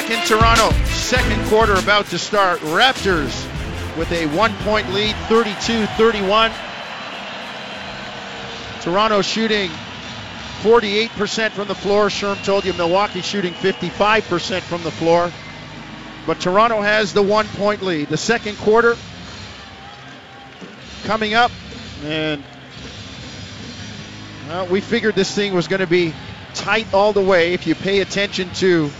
Back in Toronto, second quarter about to start. Raptors with a one point lead, 32 31. Toronto shooting 48% from the floor. Sherm told you Milwaukee shooting 55% from the floor. But Toronto has the one point lead. The second quarter coming up, and well, we figured this thing was going to be tight all the way if you pay attention to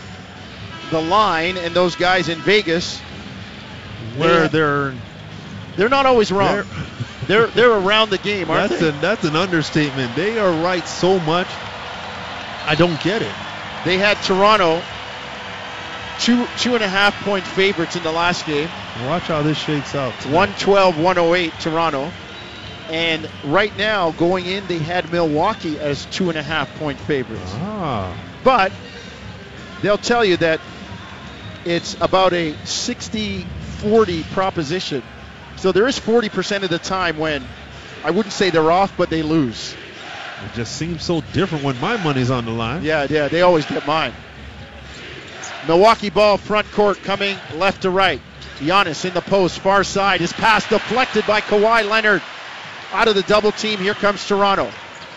the line and those guys in Vegas. Where Yeah. they're They're not always wrong. They're they're around the game, aren't that's they? a, that's an understatement. They are right so much. I don't get it. They had Toronto two two and a half point favorites in the last game. Watch how this shakes out. tonight. 112 108 Toronto. And right now, going in, they had Milwaukee as two and a half point favorites. Ah, But they'll tell you that it's about a 60 40 proposition. So there is 40% of the time when I wouldn't say they're off, but they lose. it just seems so different when my money's on the line. Yeah, yeah, they always get mine. Milwaukee ball front court coming left to right. Giannis in the post, far side. His pass deflected by Kawhi Leonard. Out of the double team, here comes Toronto.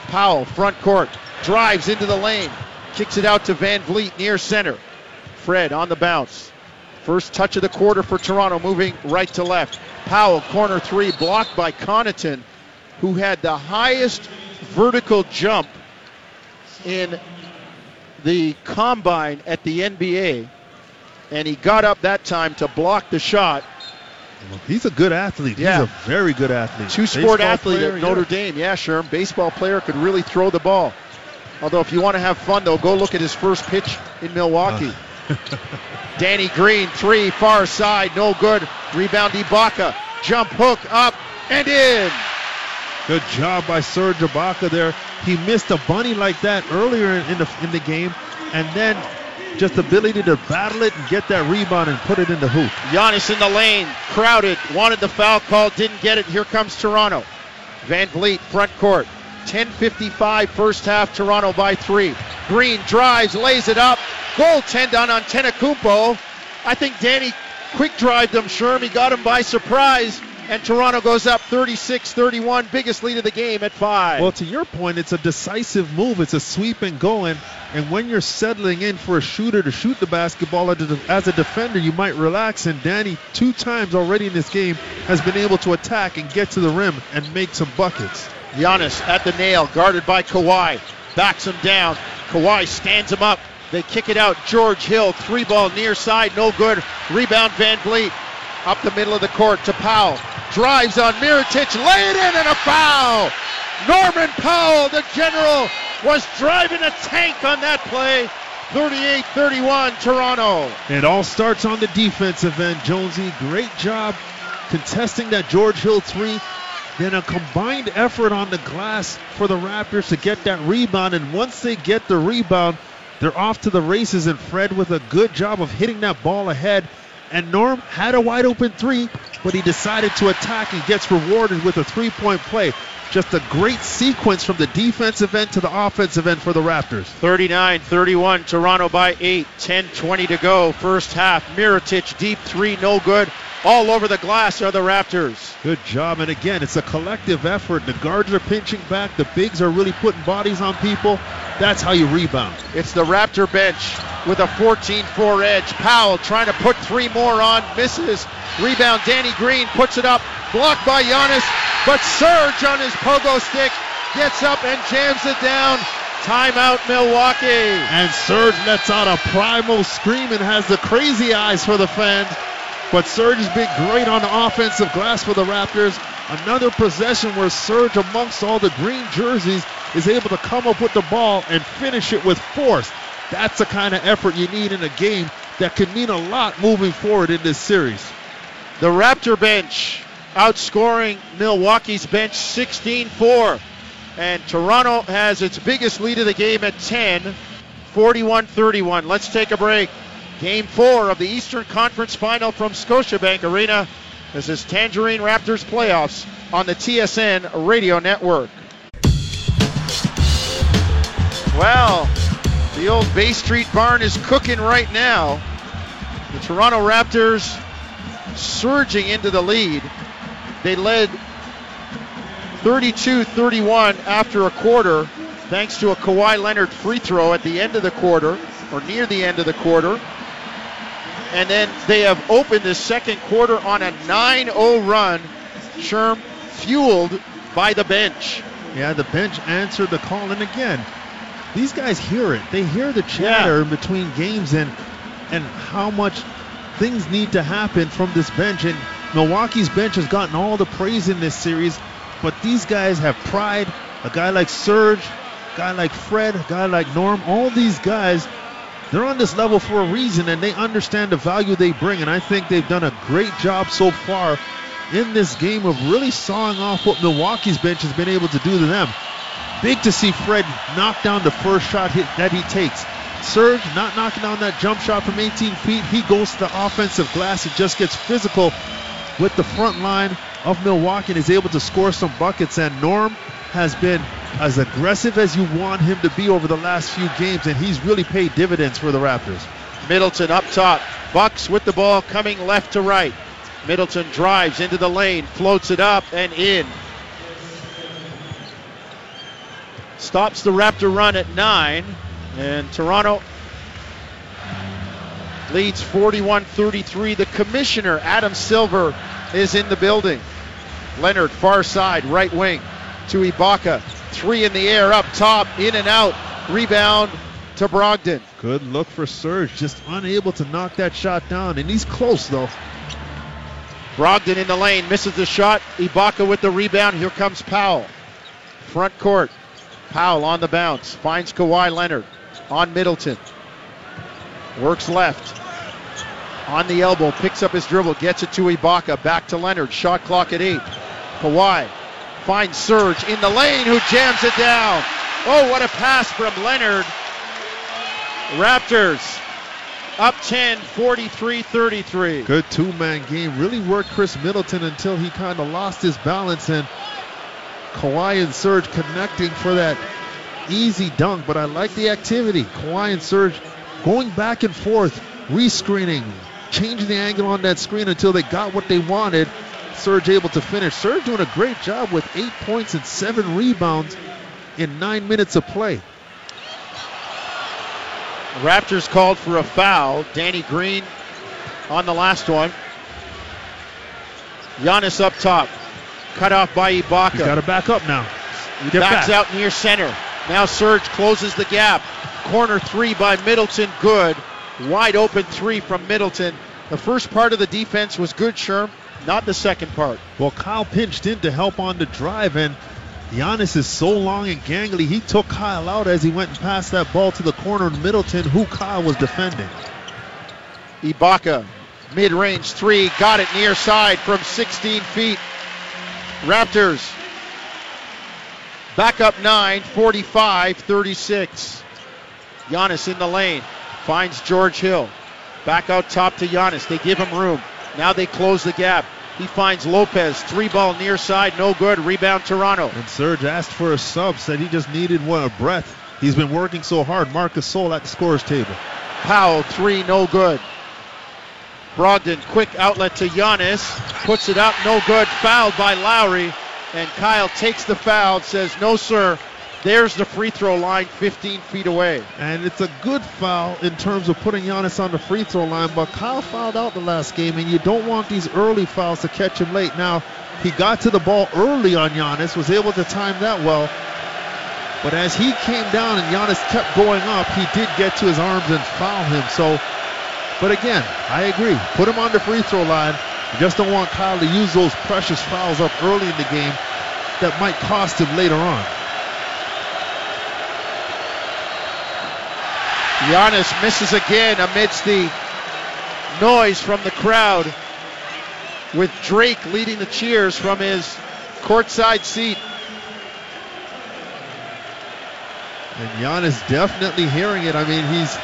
Powell, front court, drives into the lane, kicks it out to VanVleet near center. Fred on the bounce. First touch of the quarter for Toronto, moving right to left. Powell, corner three, blocked by Connaughton, who had the highest vertical jump in the combine at the NBA, and he got up that time to block the shot. He's a good athlete. Yeah. He's a very good athlete. Two sport Baseball athlete player, at Notre yeah. Dame. Yeah, Sherm, baseball player could really throw the ball. Although, if you want to have fun, though, go look at his first pitch in Milwaukee. Uh, Danny Green, three, far side, no good. Rebound, Ibaka. Jump hook up and in. Good job by Serge Ibaka there. He missed a bunny like that earlier in the in the game, and then just ability to battle it and get that rebound and put it in the hoop. Giannis in the lane, crowded, wanted the foul call, didn't get it. Here comes Toronto. VanVleet, front court. 10.55 first half, Toronto by three. Green drives, lays it up. Goaltend on Antetokounmpo. I think Danny quick drived him, Sherm. He got him by surprise, and Toronto goes up 36-31, biggest lead of the game at five. Well, to your point, it's a decisive move. It's a sweep and going. And when you're settling in for a shooter to shoot the basketball as a defender, you might relax. And Danny, two times already in this game, has been able to attack and get to the rim and make some buckets. Giannis at the nail, guarded by Kawhi. Backs him down. Kawhi stands him up. They kick it out. George Hill, three ball near side, no good. Rebound VanVleet. Up the middle of the court to Powell. Drives on Mirotic, lay it in and a foul. Norman Powell, the general, was driving a tank on that play. 38-31 Toronto. It all starts on the defensive end, Jonesy. Great job contesting that George Hill three. Then a combined effort on the glass for the Raptors to get that rebound. And once they get the rebound, they're off to the races. And Fred with a good job of hitting that ball ahead. And Norm had a wide open three, but he decided to attack and gets rewarded with a three point play. Just a great sequence from the defensive end to the offensive end for the Raptors. 39 31, Toronto by 8. 10 20 to go. First half. Mirotic, deep three, no good. All over the glass are the Raptors. Good job. And again, it's a collective effort. The guards are pinching back. The bigs are really putting bodies on people. That's how you rebound. It's the Raptor bench with a 14 4 edge. Powell trying to put three more on, misses. Rebound, Danny Green puts it up, blocked by Giannis, but Serge on his pogo stick gets up and jams it down. Timeout, Milwaukee. And Serge lets out a primal scream and has the crazy eyes for the fans. But Serge has been great on the offensive glass for the Raptors. Another possession where Serge, amongst all the green jerseys, is able to come up with the ball and finish it with force. That's the kind of effort you need in a game that can mean a lot moving forward in this series. The Raptor bench outscoring Milwaukee's bench 16 4. And Toronto has its biggest lead of the game at 10, 41 31. Let's take a break. Game four of the Eastern Conference Final from Scotiabank Arena. This is Tangerine Raptors playoffs on the TSN Radio Network. Well, the old Bay Street barn is cooking right now. The Toronto Raptors surging into the lead. They led 32 31 after a quarter, thanks to a Kawhi Leonard free throw at the end of the quarter, or near the end of the quarter. And then they have opened the second quarter on a 9 0 run, Sherm, fueled by the bench. Yeah, the bench answered the call. And again, these guys hear it. They hear the chatter Yeah. between games and and how much things need to happen from this bench. And Milwaukee's bench has gotten all the praise in this series, but these guys have pride. A guy like Serge, a guy like Fred, a guy like Norm, all these guys, they're on this level for a reason and they understand the value they bring. And I think they've done a great job so far in this game of really sawing off what Milwaukee's bench has been able to do to them. Big to see Fred knock down the first shot hit that he takes. Serge not knocking down that jump shot from 18 feet. He goes to the offensive glass. He just gets physical with the front line of Milwaukee and is able to score some buckets. And Norm has been as aggressive as you want him to be over the last few games, and he's really paid dividends for the Raptors. Middleton up top. Bucks with the ball coming left to right. Middleton drives into the lane, floats it up and in. Stops the Raptor run at nine, and Toronto leads 41 33. The commissioner, Adam Silver, is in the building. Leonard, far side, right wing to Ibaka. Three in the air, up top, in and out. Rebound to Brogdon. Good look for Serge, just unable to knock that shot down, and he's close though. Brogdon in the lane, misses the shot. Ibaka with the rebound. Here comes Powell. Front court. Powell on the bounce. Finds Kawhi Leonard on Middleton. Works left. On the elbow. Picks up his dribble. Gets it to Ibaka. Back to Leonard. Shot clock at eight. Kawhi finds Serge in the lane who jams it down. Oh, what a pass from Leonard. Raptors up 10, 43 33. Good two-man game. Really worked Khris Middleton until he kind of lost his balance and Kawhi and Serge connecting for that easy dunk. But I like the activity. Kawhi and Serge going back and forth, rescreening, changing the angle on that screen until they got what they wanted. Serge able to finish. Serge doing a great job with eight points and seven rebounds in nine minutes of play. Raptors called for a foul. Danny Green on the last one. Giannis up top. Cut off by Ibaka. Got to back up now. He Get backs back. out near center. Now Serge closes the gap. Corner three by Middleton. Good. Wide open three from Middleton. The first part of the defense was good, Sherm. Not the second part. Well, Kyle pinched in to help on the drive, and Giannis is so long and gangly. He took Kyle out as he went and passed that ball to the corner Middleton, who Kyle was defending. Ibaka, mid-range three, got it near side from 16 feet. Raptors back up nine, 45, 36. Giannis in the lane, finds George Hill. Back out top to Giannis. They give him room. Now they close the gap. He finds Lopez, three ball near side, no good. Rebound Toronto. And Serge asked for a sub, said he just needed one a breath. He's been working so hard. Marc Gasol at the scorer's table. Powell, three, no good. Brogdon, quick outlet to Giannis, puts it up, no good. Fouled by Lowry, and Kyle takes the foul, says, no, sir. There's the free throw line 15 feet away. And it's a good foul in terms of putting Giannis on the free throw line, but Kyle fouled out the last game, and you don't want these early fouls to catch him late. Now, he got to the ball early on Giannis, was able to time that well. But as he came down and Giannis kept going up, he did get to his arms and foul him. So, but again, I agree. Put him on the free throw line. You just don't want Kyle to use those precious fouls up early in the game that might cost him later on. Giannis misses again amidst the noise from the crowd, with Drake leading the cheers from his courtside seat. And Giannis definitely hearing it. I mean, he's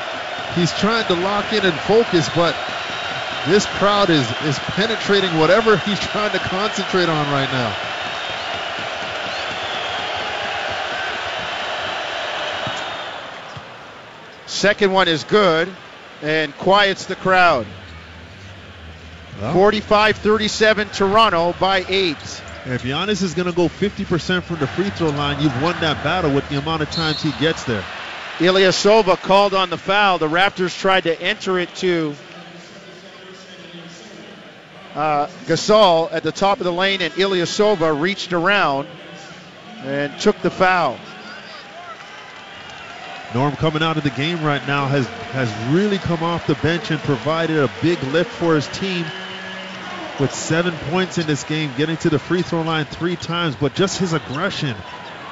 he's trying to lock in and focus, but this crowd is is penetrating whatever he's trying to concentrate on right now. Second one is good and quiets the crowd. Well, 45-37 Toronto by eight. If Giannis is going to go 50% from the free throw line, you've won that battle with the amount of times he gets there. Ilyasova called on the foul. The Raptors tried to enter it to uh, Gasol at the top of the lane, and Ilyasova reached around and took the foul. Norm coming out of the game right now has has really come off the bench and provided a big lift for his team with seven points in this game, getting to the free throw line three times, but just his aggression.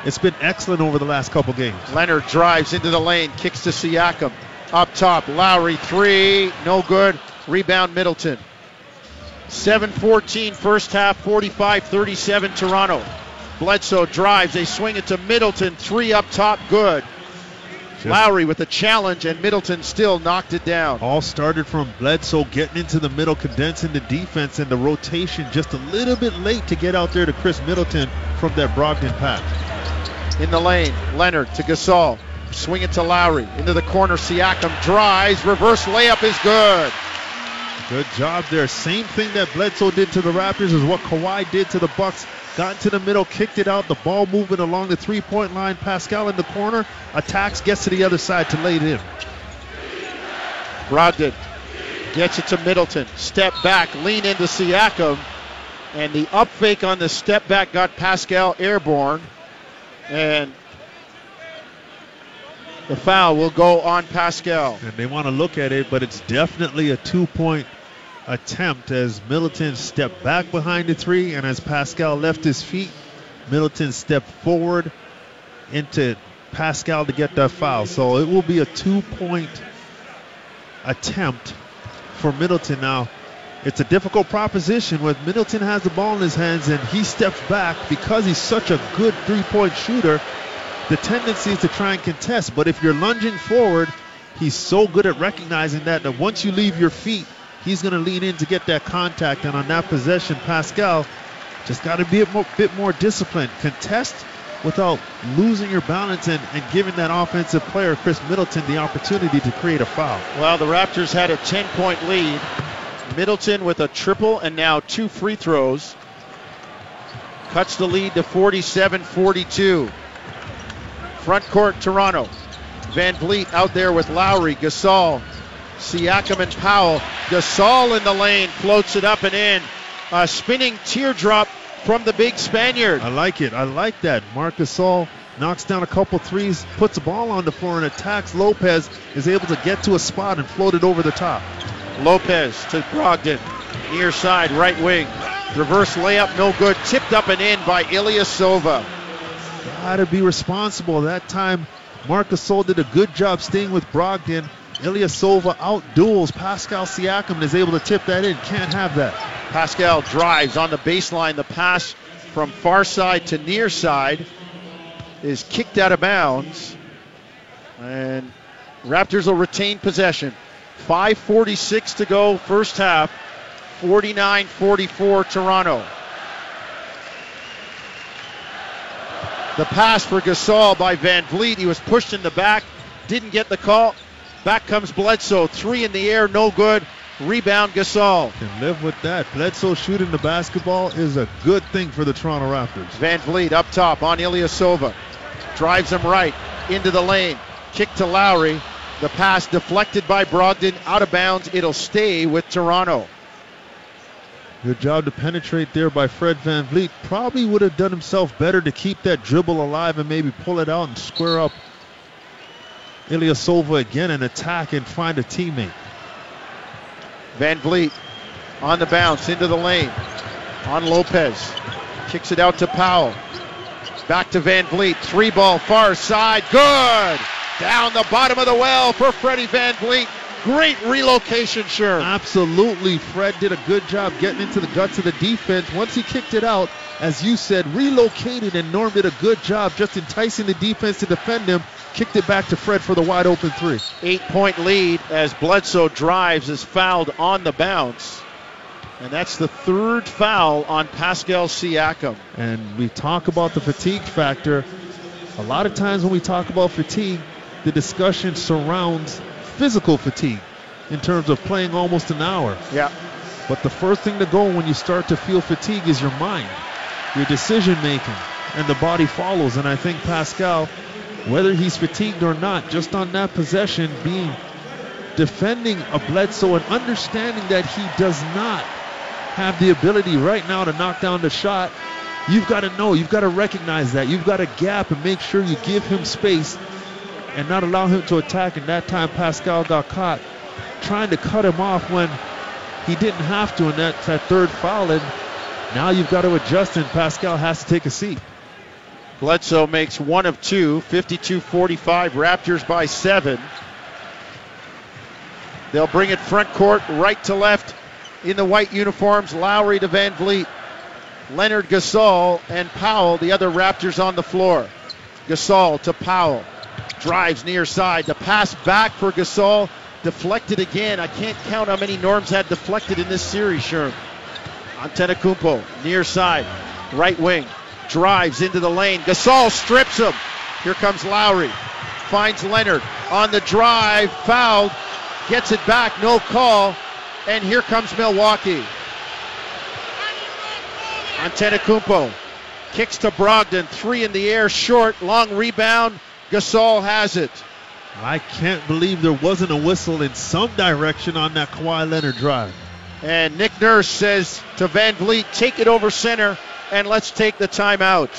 It's been excellent over the last couple games. Leonard drives into the lane, kicks to Siakam. Up top, Lowry three, no good. Rebound Middleton. 7-14 first half, 45-37 Toronto. Bledsoe drives, they swing it to Middleton, three up top, good. Just Lowry with a challenge, and Middleton still knocked it down. All started from Bledsoe getting into the middle, condensing the defense, and the rotation just a little bit late to get out there to Khris Middleton from that Brogdon pass. In the lane, Leonard to Gasol. Swing it to Lowry. Into the corner, Siakam drives. Reverse layup is good. Good job there. Same thing that Bledsoe did to the Raptors is what Kawhi did to the Bucks. Got into the middle, kicked it out. The ball moving along the three-point line. Pascal in the corner, attacks, gets to the other side to lay it in. Brogdon gets it to Middleton. Step back, lean into Siakam, and the up fake on the step back got Pascal airborne, and the foul will go on Pascal. And they want to look at it, but it's definitely a two-point attempt as Middleton stepped back behind the three, and as Pascal left his feet, Middleton stepped forward into Pascal to get that foul. So it will be a two point attempt for Middleton now. It's a difficult proposition when Middleton has the ball in his hands and he steps back because he's such a good three point shooter. The tendency is to try and contest, but if you're lunging forward, he's so good at recognizing that that once you leave your feet, he's going to lean in to get that contact. And on that possession, Pascal just got to be a more, bit more disciplined. Contest without losing your balance and, and giving that offensive player, Khris Middleton, the opportunity to create a foul. Well, the Raptors had a 10 point lead. Middleton with a triple and now two free throws. Cuts the lead to 47 42. Front court, Toronto. VanVleet out there with Lowry, Gasol, Siakam and Powell. Gasol in the lane, floats it up and in. A spinning teardrop from the big Spaniard. I like it. I like that. Marc Gasol knocks down a couple threes, puts a ball on the floor and attacks Lopez, is able to get to a spot and float it over the top. Lopez to Brogdon, near side, right wing. Reverse layup, no good. Tipped up and in by Ilyasova. Got to be responsible. That time, Marc Gasol did a good job staying with Brogdon Ilyasova outduels Pascal Siakam and is able to tip that in. Can't have that. Pascal drives on the baseline. The pass from far side to near side is kicked out of bounds. And Raptors will retain possession. 5.46 to go, first half. 49 44 Toronto. The pass for Gasol by VanVleet. He was pushed in the back, didn't get the call. Back comes Bledsoe. Three in the air, no good. Rebound Gasol. Can live with that. Bledsoe shooting the basketball is a good thing for the Toronto Raptors. VanVleet up top on Ilyasova. Drives him right into the lane. Kick to Lowry. The pass deflected by Brogdon out of bounds. It'll stay with Toronto. Good job to penetrate there by Fred VanVleet. Probably would have done himself better to keep that dribble alive and maybe pull it out and square up Ilyasova again and attack and find a teammate. VanVleet on the bounce into the lane on Lopez. Kicks it out to Powell. Back to VanVleet. Three ball far side. Good. Down the bottom of the well for Freddie VanVleet. Great relocation, sure. Absolutely. Fred did a good job getting into the guts of the defense. Once he kicked it out, as you said, relocated, and Norm did a good job just enticing the defense to defend him kicked it back to Fred for the wide open three. Eight point lead as Bledsoe drives is fouled on the bounce. And that's the third foul on Pascal Siakam. And we talk about the fatigue factor. A lot of times when we talk about fatigue, the discussion surrounds physical fatigue in terms of playing almost an hour. Yeah. But the first thing to go when you start to feel fatigue is your mind, your decision making, and the body follows. And I think Pascal, whether he's fatigued or not, just on that possession, being defending a Bledsoe and understanding that he does not have the ability right now to knock down the shot, you've got to know, you've got to recognize that. You've got to gap and make sure you give him space and not allow him to attack. And that time Pascal got caught trying to cut him off when he didn't have to, and that's that third foul. And now you've got to adjust, and Pascal has to take a seat. Bledsoe makes one of two, 52 45. Raptors by seven. They'll bring it front court, right to left in the white uniforms. Lowry to Van Vleet. Leonard Gasol and Powell, the other Raptors on the floor. Gasol to Powell. Drives near side. The pass back for Gasol. Deflected again. I can't count how many Norms had deflected in this series, Sherm. Antetokounmpo, near side. Right wing. Drives into the lane. Gasol strips him. Here comes Lowry. Finds Leonard on the drive. Fouled. Gets it back. No call. And here comes Milwaukee. Antetokounmpo kicks to Brogdon. Three in the air, short, long rebound. Gasol has it. I can't believe there wasn't a whistle in some direction on that Kawhi Leonard drive. And Nick Nurse says to Van Vleet, take it over center and let's take the timeout.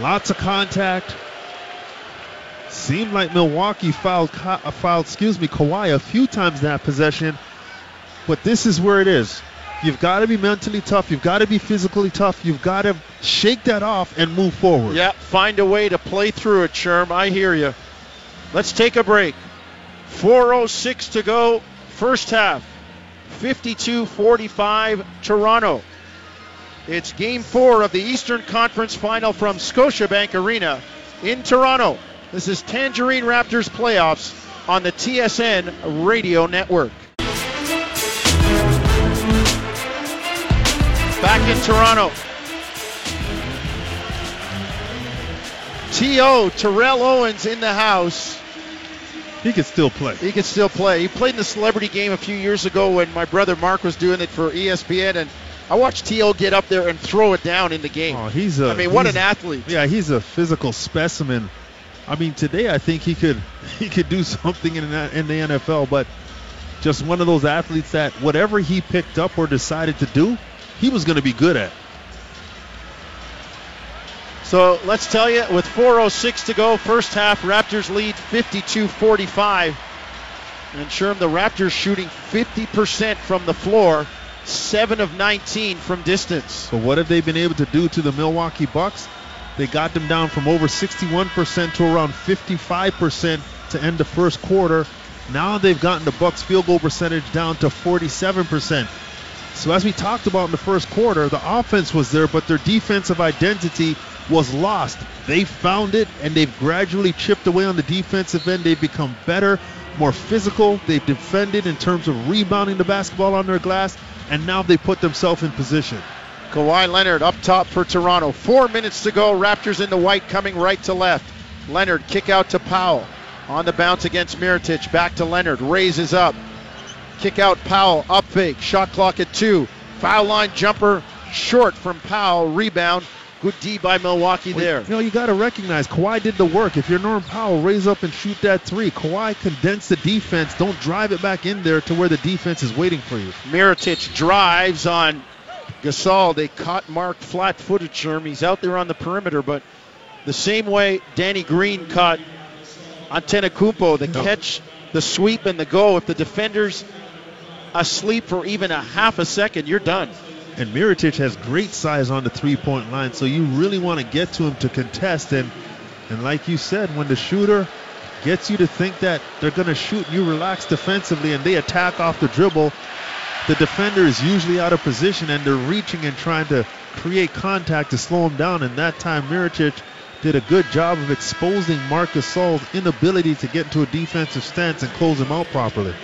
Lots of contact. Seemed like Milwaukee fouled, uh, fouled, excuse me, Kawhi a few times that possession. But this is where it is. You've got to be mentally tough. You've got to be physically tough. You've got to shake that off and move forward. Yeah, find a way to play through it, Sherm. I hear you. Let's take a break. 4.06 to go, first half. 52 45, Toronto. It's game four of the Eastern Conference final from Scotiabank Arena in Toronto. This is Tangerine Raptors playoffs on the TSN radio network. Back in Toronto. T.O. Terrell Owens in the house. He could still play. He could still play. He played in the celebrity game a few years ago when my brother Mark was doing it for ESPN, and I watched T.O. get up there and throw it down in the game. Oh, he's a. I mean, what an athlete. Yeah, he's a physical specimen. I mean, today I think he could he could do something in the, in the NFL, but just one of those athletes that whatever he picked up or decided to do, he was going to be good at. So let's tell you, with 4.06 to go, first half, Raptors lead 52 45. And Sherm, the Raptors shooting 50% from the floor, 7 of 19 from distance. So, what have they been able to do to the Milwaukee Bucks? They got them down from over 61% to around 55% to end the first quarter. Now they've gotten the Bucks field goal percentage down to 47%. So as we talked about in the first quarter, the offense was there, but their defensive identity was lost. They found it and they've gradually chipped away on the defensive end. They've become better, more physical. They've defended in terms of rebounding the basketball on their glass, and now they put themselves in position. Kawhi Leonard up top for Toronto. Four minutes to go. Raptors in the white coming right to left. Leonard kick out to Powell. On the bounce against Mirotic. Back to Leonard. Raises up. Kick out Powell. Up fake. Shot clock at two. Foul line jumper short from Powell. Rebound. Good D by Milwaukee Well, there. You know, you got to recognize Kawhi did the work. If you're Norm Powell, raise up and shoot that three. Kawhi condensed the defense. Don't drive it back in there to where the defense is waiting for you. Mirotic drives on Gasol. They caught Marc flat footed, Sherm. He's out there on the perimeter, but the same way Danny Green caught Antetokounmpo, the No. catch, the sweep, and the go. If the defender's asleep for even a half a second, you're done. And Mirotic has great size on the three-point line, so you really want to get to him to contest. And and like you said, when the shooter gets you to think that they're going to shoot, you relax defensively, and they attack off the dribble. The defender is usually out of position, and they're reaching and trying to create contact to slow him down. And that time, Mirotic did a good job of exposing Marc Gasol's inability to get into a defensive stance and close him out properly.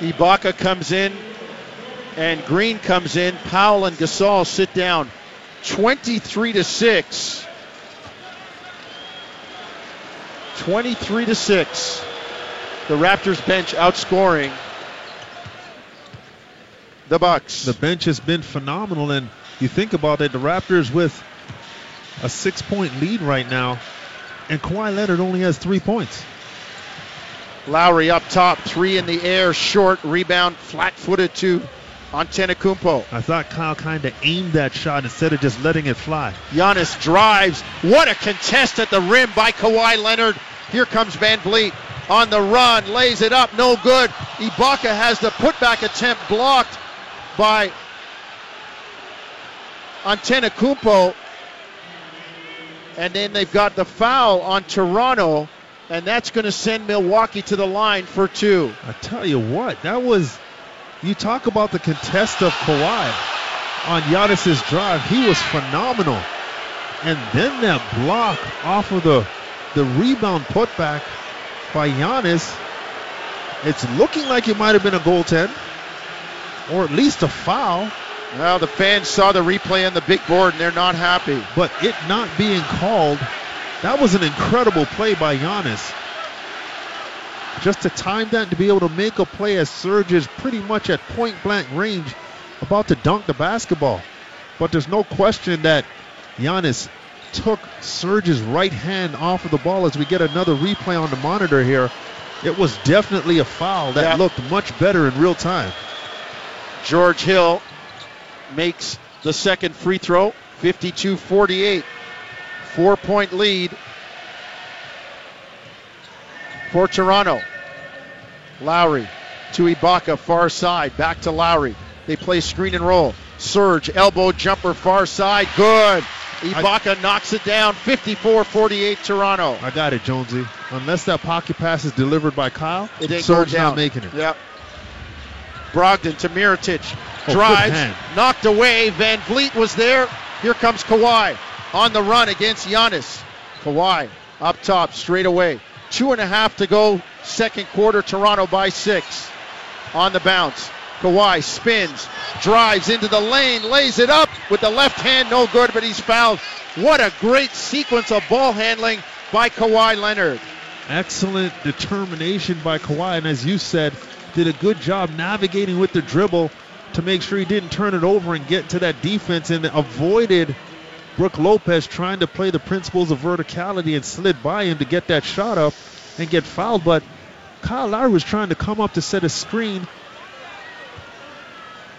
Ibaka comes in, and Green comes in. Powell and Gasol sit down. 23 to 6. 23 to 6. The Raptors bench outscoring the Bucks. The bench has been phenomenal, and you think about it, the Raptors with a six-point lead right now, and Kawhi Leonard only has three points. Lowry up top, three in the air, short rebound, flat-footed to Antetokounmpo. I thought Kyle kind of aimed that shot instead of just letting it fly. Giannis drives. What a contest at the rim by Kawhi Leonard. Here comes VanVleet on the run, lays it up, no good. Ibaka has the putback attempt blocked by Antetokounmpo. And then they've got the foul on Toronto, and that's going to send Milwaukee to the line for two. I tell you what, that was. You talk about the contest of Kawhi on Giannis's drive. He was phenomenal, and then that block off of the the rebound putback by Giannis. It's looking like it might have been a goaltend, or at least a foul. Well, the fans saw the replay on the big board and they're not happy. But it not being called, that was an incredible play by Giannis. Just to time that to be able to make a play as Serge is pretty much at point blank range, about to dunk the basketball. But there's no question that Giannis took Serge's right hand off of the ball as we get another replay on the monitor here. It was definitely a foul that Yeah. looked much better in real time. George Hill makes the second free throw, 52 48. Four point lead for Toronto. Lowry to Ibaka, far side, back to Lowry. They play screen and roll. Serge, elbow jumper, far side, good. Ibaka knocks it down, 54 48 Toronto. I got it, Jonesy. Unless that pocket pass is delivered by Kyle, It ain't going down. not making it. Yep. Brogdon to Mirotic. Oh, Drives. knocked away. VanVleet was there. Here comes Kawhi on the run against Giannis. Kawhi up top, straight away. Two and a half to go. Second quarter. Toronto by six. On the bounce. Kawhi spins, drives into the lane, lays it up with the left hand, no good, but he's fouled. What a great sequence of ball handling by Kawhi Leonard. Excellent determination by Kawhi, and as you said, did a good job navigating with the dribble to make sure he didn't turn it over and get to that defense and avoided Brooke Lopez trying to play the principles of verticality and slid by him to get that shot up and get fouled. But Kyle Lowry was trying to come up to set a screen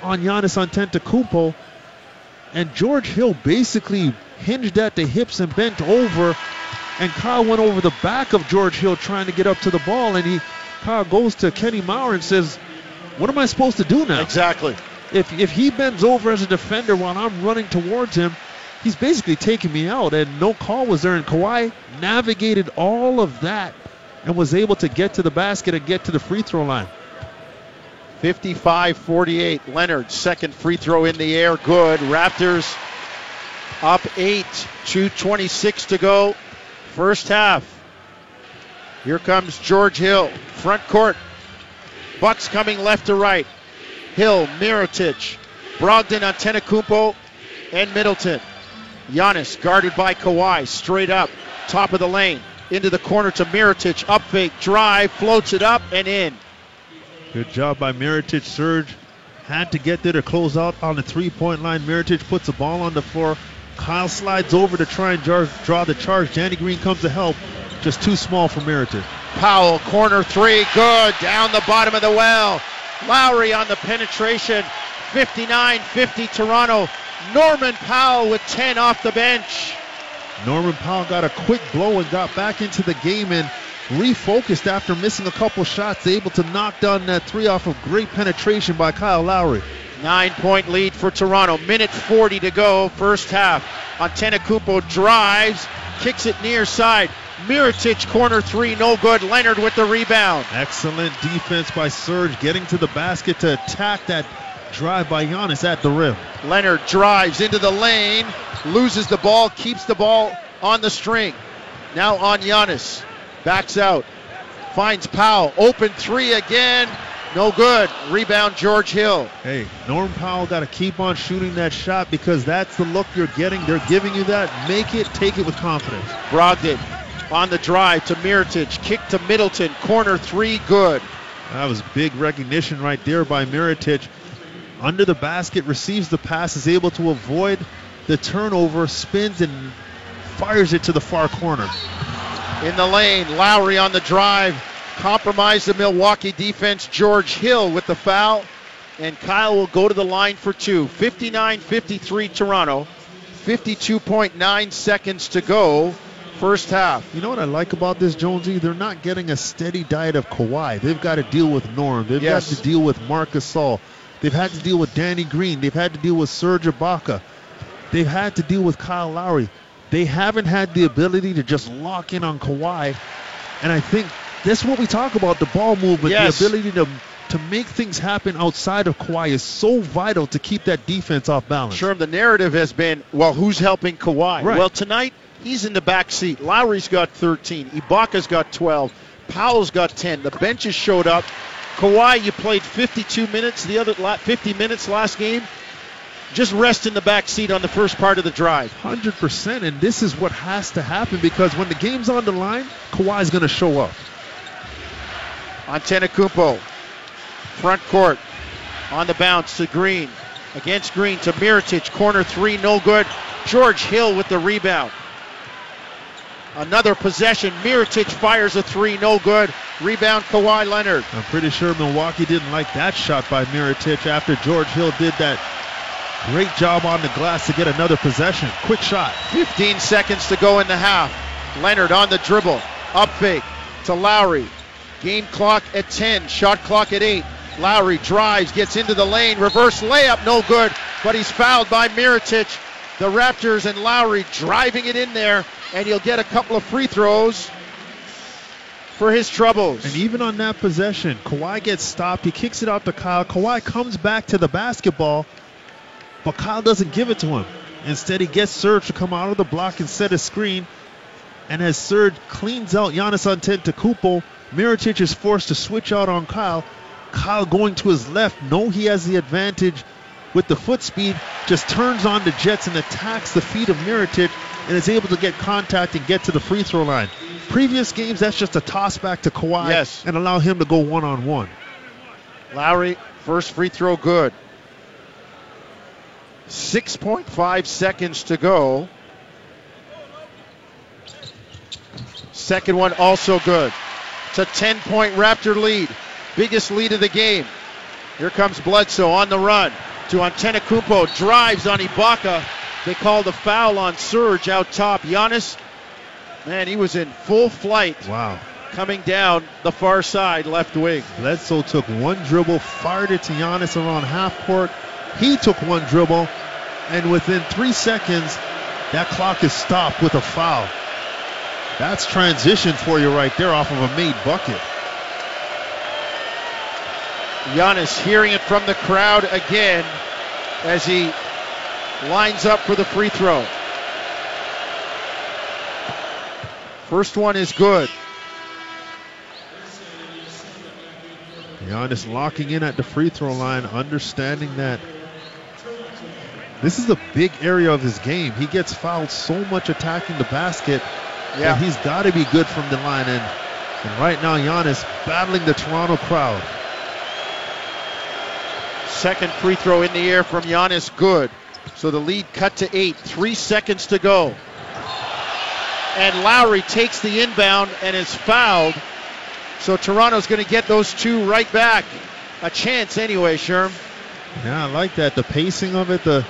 on Giannis Antetokounmpo, and George Hill basically hinged at the hips and bent over and Kyle went over the back of George Hill trying to get up to the ball, and he Kyle goes to Kenny Mauer and says, "What am I supposed to do now? Exactly. If if he bends over as a defender while I'm running towards him, he's basically taking me out." And no call was there, and Kawhi navigated all of that and was able to get to the basket and get to the free throw line. 55 48. Leonard, second free throw in the air. Good. Raptors up 8. 2.26 to go. First half. Here comes George Hill. Front court. Bucks coming left to right. Hill, Mirotic, Brogdon, Antetokounmpo, and Middleton. Giannis guarded by Kawhi. Straight up. Top of the lane. Into the corner to Mirotic. Up fake. Drive. Floats it up and in. Good job by Mirotic. Serge had to get there to close out on the three-point line. Mirotic puts the ball on the floor. Kyle slides over to try and jar- draw the charge. Danny Green comes to help. Just too small for Mirotic. Powell, corner three, good. Down the bottom of the well. Lowry on the penetration. 59 50 Toronto. Norman Powell with 10 off the bench. Norman Powell got a quick blow and got back into the game and refocused after missing a couple shots. Able to knock down that three off of great penetration by Kyle Lowry. Nine point lead for Toronto. Minute 40 to go, first half. Antetokounmpo drives, kicks it near side. Mirotic corner three, no good. Leonard with the rebound. Excellent defense by Serge getting to the basket to attack that drive by Giannis at the rim. Leonard drives into the lane, loses the ball, keeps the ball on the string. Now on Giannis. Backs out. Finds Powell. Open three again. No good. Rebound George Hill. Hey, Norm Powell got to keep on shooting that shot because that's the look you're getting. They're giving you that. Make it, take it with confidence. Brogdon on the drive to Mirotic. Kick to Middleton. Corner three, good. That was big recognition right there by Mirotic. Under the basket, receives the pass, is able to avoid the turnover, spins and fires it to the far corner. In the lane, Lowry on the drive, compromised the Milwaukee defense. George Hill with the foul, and Kyle will go to the line for two. 59 53 Toronto, 52.9 seconds to go. First half. You know what I like about this, Jonesy? They're not getting a steady diet of Kawhi. They've got to deal with Norm. They've Yes. got to deal with Marc Gasol. They've had to deal with Danny Green. They've had to deal with Serge Ibaka. They've had to deal with Kyle Lowry. They haven't had the ability to just lock in on Kawhi. And I think that's what we talk about the ball movement, Yes. the ability to to make things happen outside of Kawhi is so vital to keep that defense off balance. Sure, the narrative has been, well, who's helping Kawhi? Right. Well, tonight he's in the back seat. Lowry's got 13. Ibaka's got 12. Powell's got 10. The benches showed up. Kawhi, you played 52 minutes the other 50 minutes last game. Just rest in the back seat on the first part of the drive. Hundred percent, and this is what has to happen because when the game's on the line, Kawhi's going to show up. Antetokounmpo, front court, on the bounce to Green, against Green to Mirotic, corner three, no good. George Hill with the rebound. Another possession. Mirotic fires a three, no good. Rebound Kawhi Leonard. I'm pretty sure Milwaukee didn't like that shot by Mirotic after George Hill did that great job on the glass to get another possession. Quick shot. 15 seconds to go in the half. Leonard on the dribble. Up fake to Lowry. Game clock at 10. Shot clock at 8. Lowry drives, gets into the lane. Reverse layup, no good. But he's fouled by Mirotic. The Raptors and Lowry driving it in there. And he'll get a couple of free throws for his troubles. And even on that possession, Kawhi gets stopped. He kicks it out to Kyle. Kawhi comes back to the basketball, but Kyle doesn't give it to him. Instead, he gets Serge to come out of the block and set a screen. And as Serge cleans out Giannis Antetokounmpo, Mirotic is forced to switch out on Kyle. Kyle going to his left, No, he has the advantage with the foot speed, just turns on the Jets and attacks the feet of Mirotic and is able to get contact and get to the free throw line. Previous games, that's just a toss back to Kawhi Yes. and allow him to go one on one. Lowry, first free throw good. 6.5 seconds to go. Second one also good. It's a 10 point Raptor lead. Biggest lead of the game. Here comes Bledsoe on the run to Antetokounmpo. Drives on Ibaka. They called a foul on Serge out top. Giannis, man, he was in full flight Wow. coming down the far side left wing. Bledsoe took one dribble, fired it to Giannis around half court. He took one dribble, and within three seconds, that clock is stopped with a foul. That's transition for you right there off of a made bucket. Giannis hearing it from the crowd again as he lines up for the free throw. First one is good. Giannis locking in at the free throw line, understanding that this is a big area of his game. He gets fouled so much attacking the basket Yeah. that he's got to be good from the line. And, and right now, Giannis battling the Toronto crowd. Second free throw in the air from Giannis, good. So the lead cut to eight. Three seconds to go. And Lowry takes the inbound and is fouled. So Toronto's going to get those two right back. A chance anyway, Sherm. Yeah, I like that. The pacing of it, the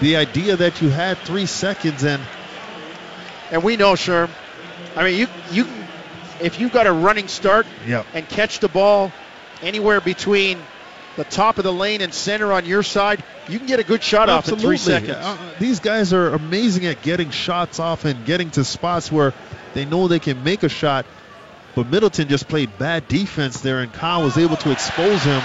the idea that you had three seconds and And we know, Sherm. I mean, you you if you've got a running start yeah, and catch the ball anywhere between the top of the lane and center on your side, you can get a good shot off in three seconds. Uh, these guys are amazing at getting shots off and getting to spots where they know they can make a shot. But Middleton just played bad defense there, and Kyle was able to expose him.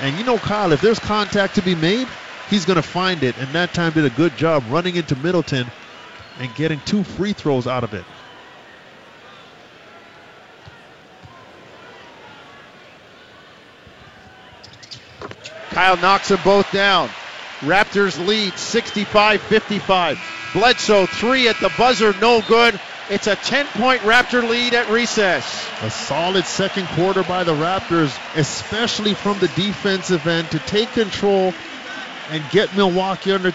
And you know, Kyle, if there's contact to be made, he's going to find it. And that time did a good job running into Middleton and getting two free throws out of it. Kyle knocks them both down. Raptors lead 65 55. Bledsoe, three at the buzzer, no good. It's a 10 point Raptor lead at recess. A solid second quarter by the Raptors, especially from the defensive end, to take control and get Milwaukee under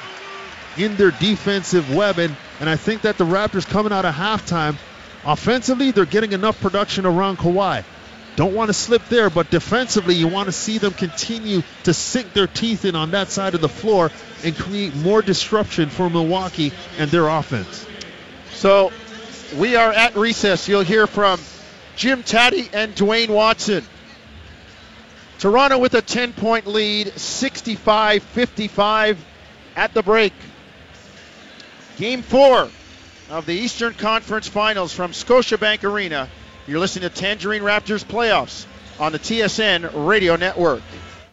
in their defensive web. And, and I think that the Raptors coming out of halftime, offensively, they're getting enough production around Kawhi. Don't want to slip there, but defensively, you want to see them continue to sink their teeth in on that side of the floor and create more disruption for Milwaukee and their offense. So we are at recess. You'll hear from Jim Taddy and Dwayne Watson. Toronto with a 10 point lead, 65 55 at the break. Game four of the Eastern Conference Finals from Scotiabank Arena. You're listening to Tangerine Raptors playoffs on the TSN Radio Network.